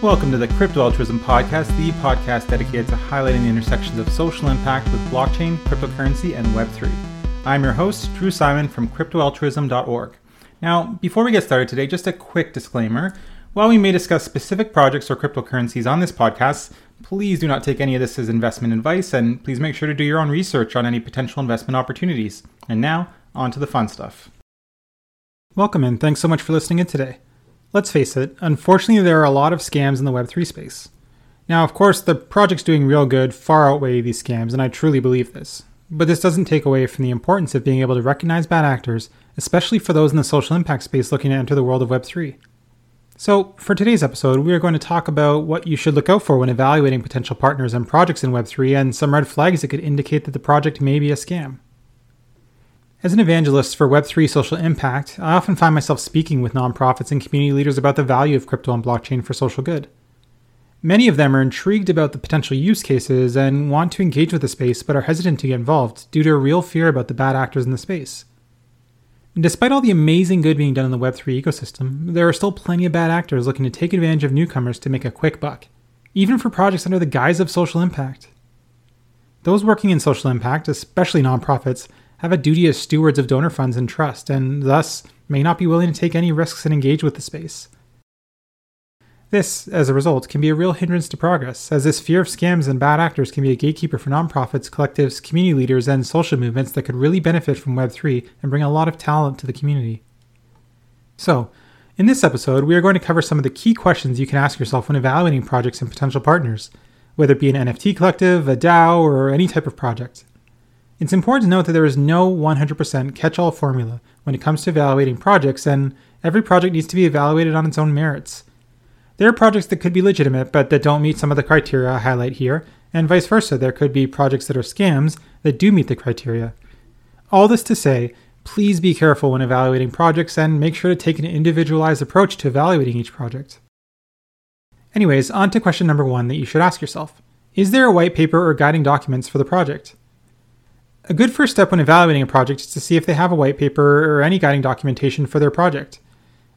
Welcome to the Crypto Altruism Podcast, the podcast dedicated to highlighting the intersections of social impact with blockchain, cryptocurrency, and Web3. I'm your host, Drew Simon from CryptoAltruism.org. Now, before we get started today, just a quick disclaimer. While we may discuss specific projects or cryptocurrencies on this podcast, please do not take any of this as investment advice, and please make sure to do your own research on any potential investment opportunities. And now, on to the fun stuff. Welcome and thanks so much for listening in today. Let's face it, unfortunately, there are a lot of scams in the Web3 space. Now, of course, the projects doing real good far outweigh these scams, and I truly believe this. But this doesn't take away from the importance of being able to recognize bad actors, especially for those in the social impact space looking to enter the world of Web3. So, for today's episode, we are going to talk about what you should look out for when evaluating potential partners and projects in Web3 and some red flags that could indicate that the project may be a scam. As an evangelist for Web3 social impact, I often find myself speaking with nonprofits and community leaders about the value of crypto and blockchain for social good. Many of them are intrigued about the potential use cases and want to engage with the space but are hesitant to get involved due to a real fear about the bad actors in the space. Despite all the amazing good being done in the Web3 ecosystem, there are still plenty of bad actors looking to take advantage of newcomers to make a quick buck, even for projects under the guise of social impact. Those working in social impact, especially nonprofits, have a duty as stewards of donor funds and trust, and thus may not be willing to take any risks and engage with the space. This, as a result, can be a real hindrance to progress, as this fear of scams and bad actors can be a gatekeeper for nonprofits, collectives, community leaders, and social movements that could really benefit from Web3 and bring a lot of talent to the community. So, in this episode, we are going to cover some of the key questions you can ask yourself when evaluating projects and potential partners, whether it be an NFT collective, a DAO, or any type of project. It's important to note that there is no 100% catch all formula when it comes to evaluating projects, and every project needs to be evaluated on its own merits. There are projects that could be legitimate but that don't meet some of the criteria I highlight here, and vice versa, there could be projects that are scams that do meet the criteria. All this to say, please be careful when evaluating projects and make sure to take an individualized approach to evaluating each project. Anyways, on to question number one that you should ask yourself Is there a white paper or guiding documents for the project? A good first step when evaluating a project is to see if they have a white paper or any guiding documentation for their project.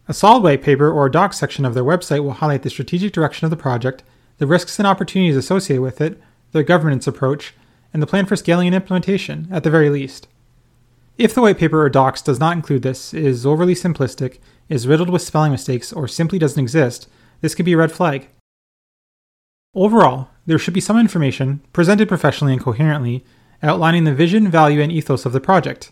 A solid white paper or docs section of their website will highlight the strategic direction of the project, the risks and opportunities associated with it, their governance approach, and the plan for scaling and implementation, at the very least. If the white paper or docs does not include this, is overly simplistic, is riddled with spelling mistakes, or simply doesn't exist, this could be a red flag. Overall, there should be some information, presented professionally and coherently, outlining the vision, value, and ethos of the project.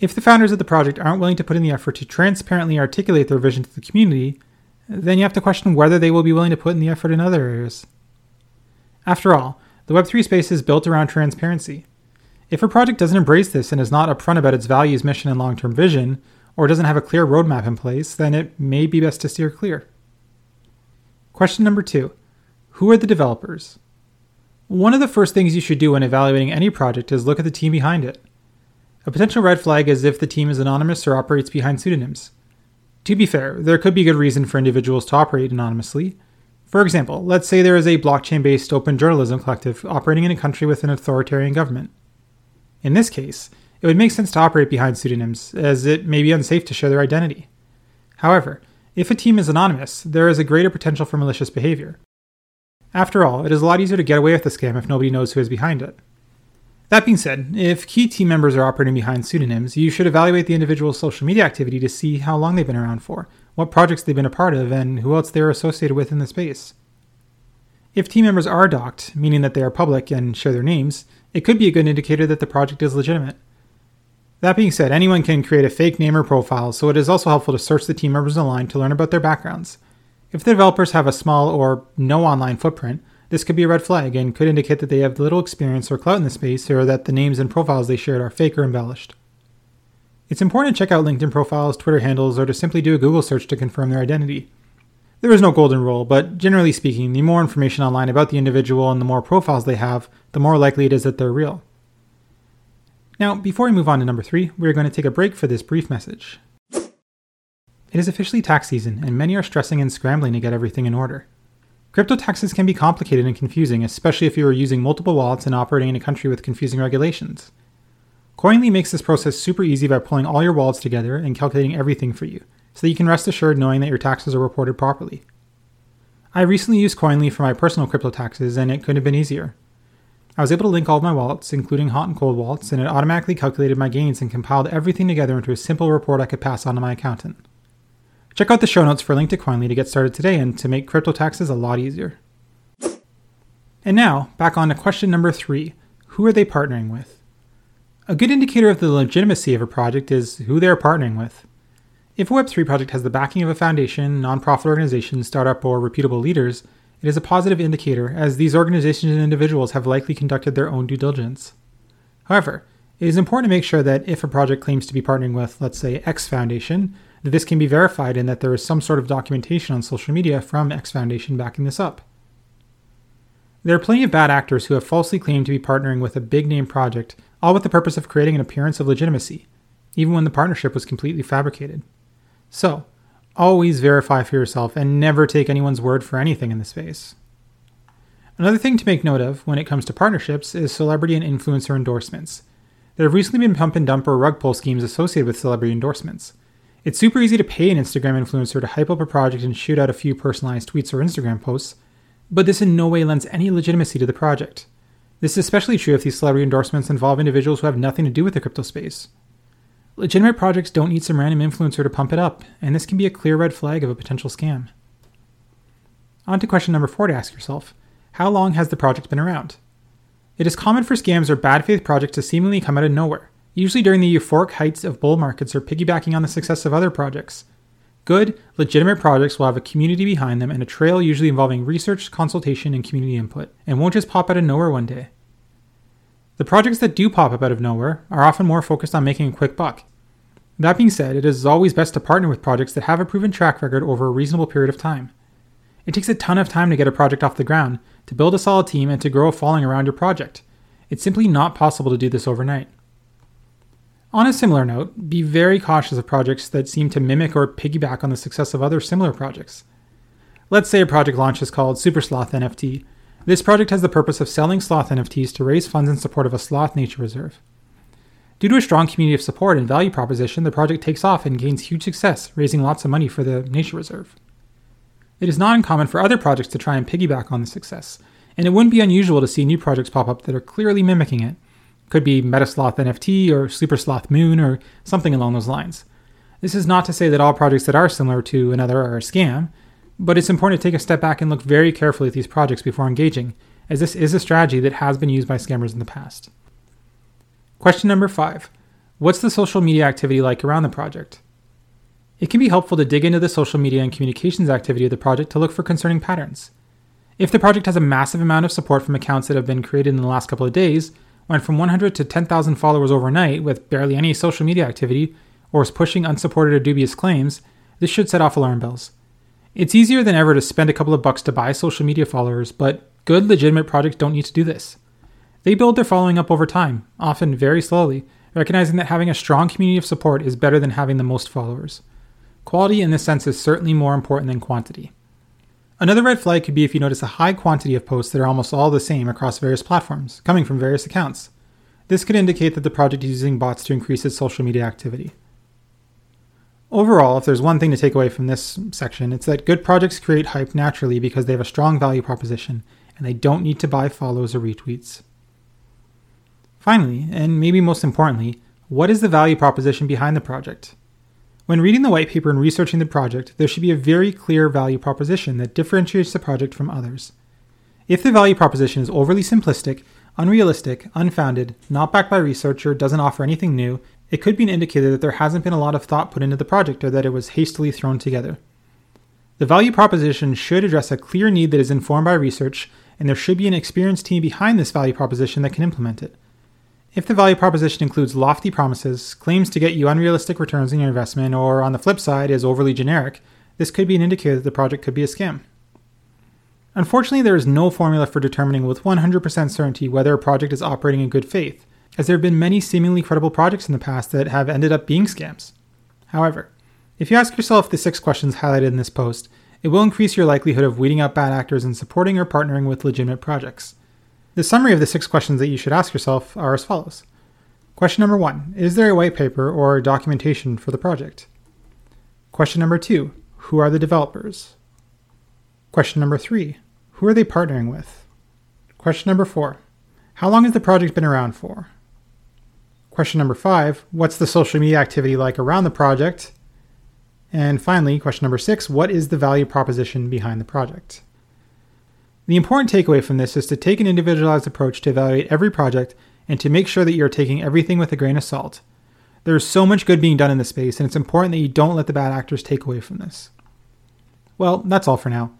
If the founders of the project aren't willing to put in the effort to transparently articulate their vision to the community, then you have to question whether they will be willing to put in the effort in other areas. After all, the Web3 space is built around transparency. If a project doesn't embrace this and is not upfront about its values, mission, and long term vision, or doesn't have a clear roadmap in place, then it may be best to steer clear. Question number two Who are the developers? One of the first things you should do when evaluating any project is look at the team behind it. A potential red flag is if the team is anonymous or operates behind pseudonyms. To be fair, there could be good reason for individuals to operate anonymously. For example, let's say there is a blockchain based open journalism collective operating in a country with an authoritarian government. In this case, it would make sense to operate behind pseudonyms, as it may be unsafe to share their identity. However, if a team is anonymous, there is a greater potential for malicious behavior. After all, it is a lot easier to get away with a scam if nobody knows who is behind it. That being said, if key team members are operating behind pseudonyms, you should evaluate the individual's social media activity to see how long they've been around for, what projects they've been a part of, and who else they are associated with in the space. If team members are doxed, meaning that they are public and share their names, it could be a good indicator that the project is legitimate. That being said, anyone can create a fake name or profile, so it is also helpful to search the team members online to learn about their backgrounds. If the developers have a small or no online footprint, this could be a red flag and could indicate that they have little experience or clout in the space or that the names and profiles they shared are fake or embellished. It's important to check out LinkedIn profiles, Twitter handles, or to simply do a Google search to confirm their identity. There is no golden rule, but generally speaking, the more information online about the individual and the more profiles they have, the more likely it is that they're real. Now, before we move on to number three, we are going to take a break for this brief message. It is officially tax season, and many are stressing and scrambling to get everything in order. Crypto taxes can be complicated and confusing, especially if you are using multiple wallets and operating in a country with confusing regulations. Koinly makes this process super easy by pulling all your wallets together and calculating everything for you, so that you can rest assured knowing that your taxes are reported properly. I recently used Koinly for my personal crypto taxes, and it couldn't have been easier. I was able to link all of my wallets, including hot and cold wallets, and it automatically calculated my gains and compiled everything together into a simple report I could pass on to my accountant. Check out the show notes for a link to Koinly to get started today and to make crypto taxes a lot easier. And now, back on to question number three Who are they partnering with? A good indicator of the legitimacy of a project is who they are partnering with. If a Web3 project has the backing of a foundation, nonprofit organization, startup, or reputable leaders, it is a positive indicator, as these organizations and individuals have likely conducted their own due diligence. However, it is important to make sure that if a project claims to be partnering with, let's say, X Foundation, that this can be verified and that there is some sort of documentation on social media from X Foundation backing this up. There are plenty of bad actors who have falsely claimed to be partnering with a big name project, all with the purpose of creating an appearance of legitimacy, even when the partnership was completely fabricated. So, always verify for yourself and never take anyone's word for anything in this space. Another thing to make note of when it comes to partnerships is celebrity and influencer endorsements. There have recently been pump and dump or rug pull schemes associated with celebrity endorsements. It's super easy to pay an Instagram influencer to hype up a project and shoot out a few personalized tweets or Instagram posts, but this in no way lends any legitimacy to the project. This is especially true if these celebrity endorsements involve individuals who have nothing to do with the crypto space. Legitimate projects don't need some random influencer to pump it up, and this can be a clear red flag of a potential scam. On to question number four to ask yourself How long has the project been around? It is common for scams or bad faith projects to seemingly come out of nowhere, usually during the euphoric heights of bull markets or piggybacking on the success of other projects. Good, legitimate projects will have a community behind them and a trail usually involving research, consultation, and community input, and won't just pop out of nowhere one day. The projects that do pop up out of nowhere are often more focused on making a quick buck. That being said, it is always best to partner with projects that have a proven track record over a reasonable period of time. It takes a ton of time to get a project off the ground, to build a solid team, and to grow a following around your project. It's simply not possible to do this overnight. On a similar note, be very cautious of projects that seem to mimic or piggyback on the success of other similar projects. Let's say a project launch is called Super Sloth NFT, this project has the purpose of selling sloth NFTs to raise funds in support of a sloth nature reserve. Due to a strong community of support and value proposition, the project takes off and gains huge success, raising lots of money for the nature reserve. It is not uncommon for other projects to try and piggyback on the success, and it wouldn't be unusual to see new projects pop up that are clearly mimicking it. Could be Metasloth NFT or Super Sloth Moon or something along those lines. This is not to say that all projects that are similar to another are a scam, but it's important to take a step back and look very carefully at these projects before engaging, as this is a strategy that has been used by scammers in the past. Question number five What's the social media activity like around the project? It can be helpful to dig into the social media and communications activity of the project to look for concerning patterns. If the project has a massive amount of support from accounts that have been created in the last couple of days, went from 100 to 10,000 followers overnight with barely any social media activity, or is pushing unsupported or dubious claims, this should set off alarm bells. It's easier than ever to spend a couple of bucks to buy social media followers, but good, legitimate projects don't need to do this. They build their following up over time, often very slowly, recognizing that having a strong community of support is better than having the most followers. Quality in this sense is certainly more important than quantity. Another red flag could be if you notice a high quantity of posts that are almost all the same across various platforms, coming from various accounts. This could indicate that the project is using bots to increase its social media activity. Overall, if there's one thing to take away from this section, it's that good projects create hype naturally because they have a strong value proposition and they don't need to buy follows or retweets. Finally, and maybe most importantly, what is the value proposition behind the project? When reading the white paper and researching the project, there should be a very clear value proposition that differentiates the project from others. If the value proposition is overly simplistic, unrealistic, unfounded, not backed by research, or doesn't offer anything new, it could be an indicator that there hasn't been a lot of thought put into the project or that it was hastily thrown together. The value proposition should address a clear need that is informed by research, and there should be an experienced team behind this value proposition that can implement it. If the value proposition includes lofty promises, claims to get you unrealistic returns on your investment, or on the flip side is overly generic, this could be an indicator that the project could be a scam. Unfortunately, there is no formula for determining with 100% certainty whether a project is operating in good faith, as there have been many seemingly credible projects in the past that have ended up being scams. However, if you ask yourself the six questions highlighted in this post, it will increase your likelihood of weeding out bad actors and supporting or partnering with legitimate projects. The summary of the six questions that you should ask yourself are as follows. Question number one Is there a white paper or documentation for the project? Question number two Who are the developers? Question number three Who are they partnering with? Question number four How long has the project been around for? Question number five What's the social media activity like around the project? And finally, question number six What is the value proposition behind the project? The important takeaway from this is to take an individualized approach to evaluate every project and to make sure that you're taking everything with a grain of salt. There's so much good being done in this space, and it's important that you don't let the bad actors take away from this. Well, that's all for now.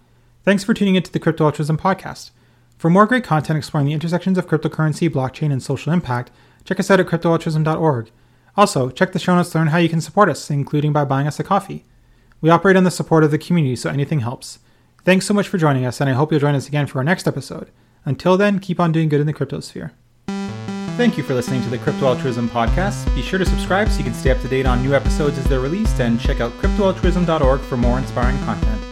Thanks for tuning into the Crypto Altruism podcast. For more great content exploring the intersections of cryptocurrency, blockchain, and social impact, check us out at cryptoaltruism.org. Also, check the show notes to learn how you can support us, including by buying us a coffee. We operate on the support of the community, so anything helps. Thanks so much for joining us, and I hope you'll join us again for our next episode. Until then, keep on doing good in the cryptosphere. Thank you for listening to the Crypto Altruism podcast. Be sure to subscribe so you can stay up to date on new episodes as they're released, and check out cryptoaltruism.org for more inspiring content.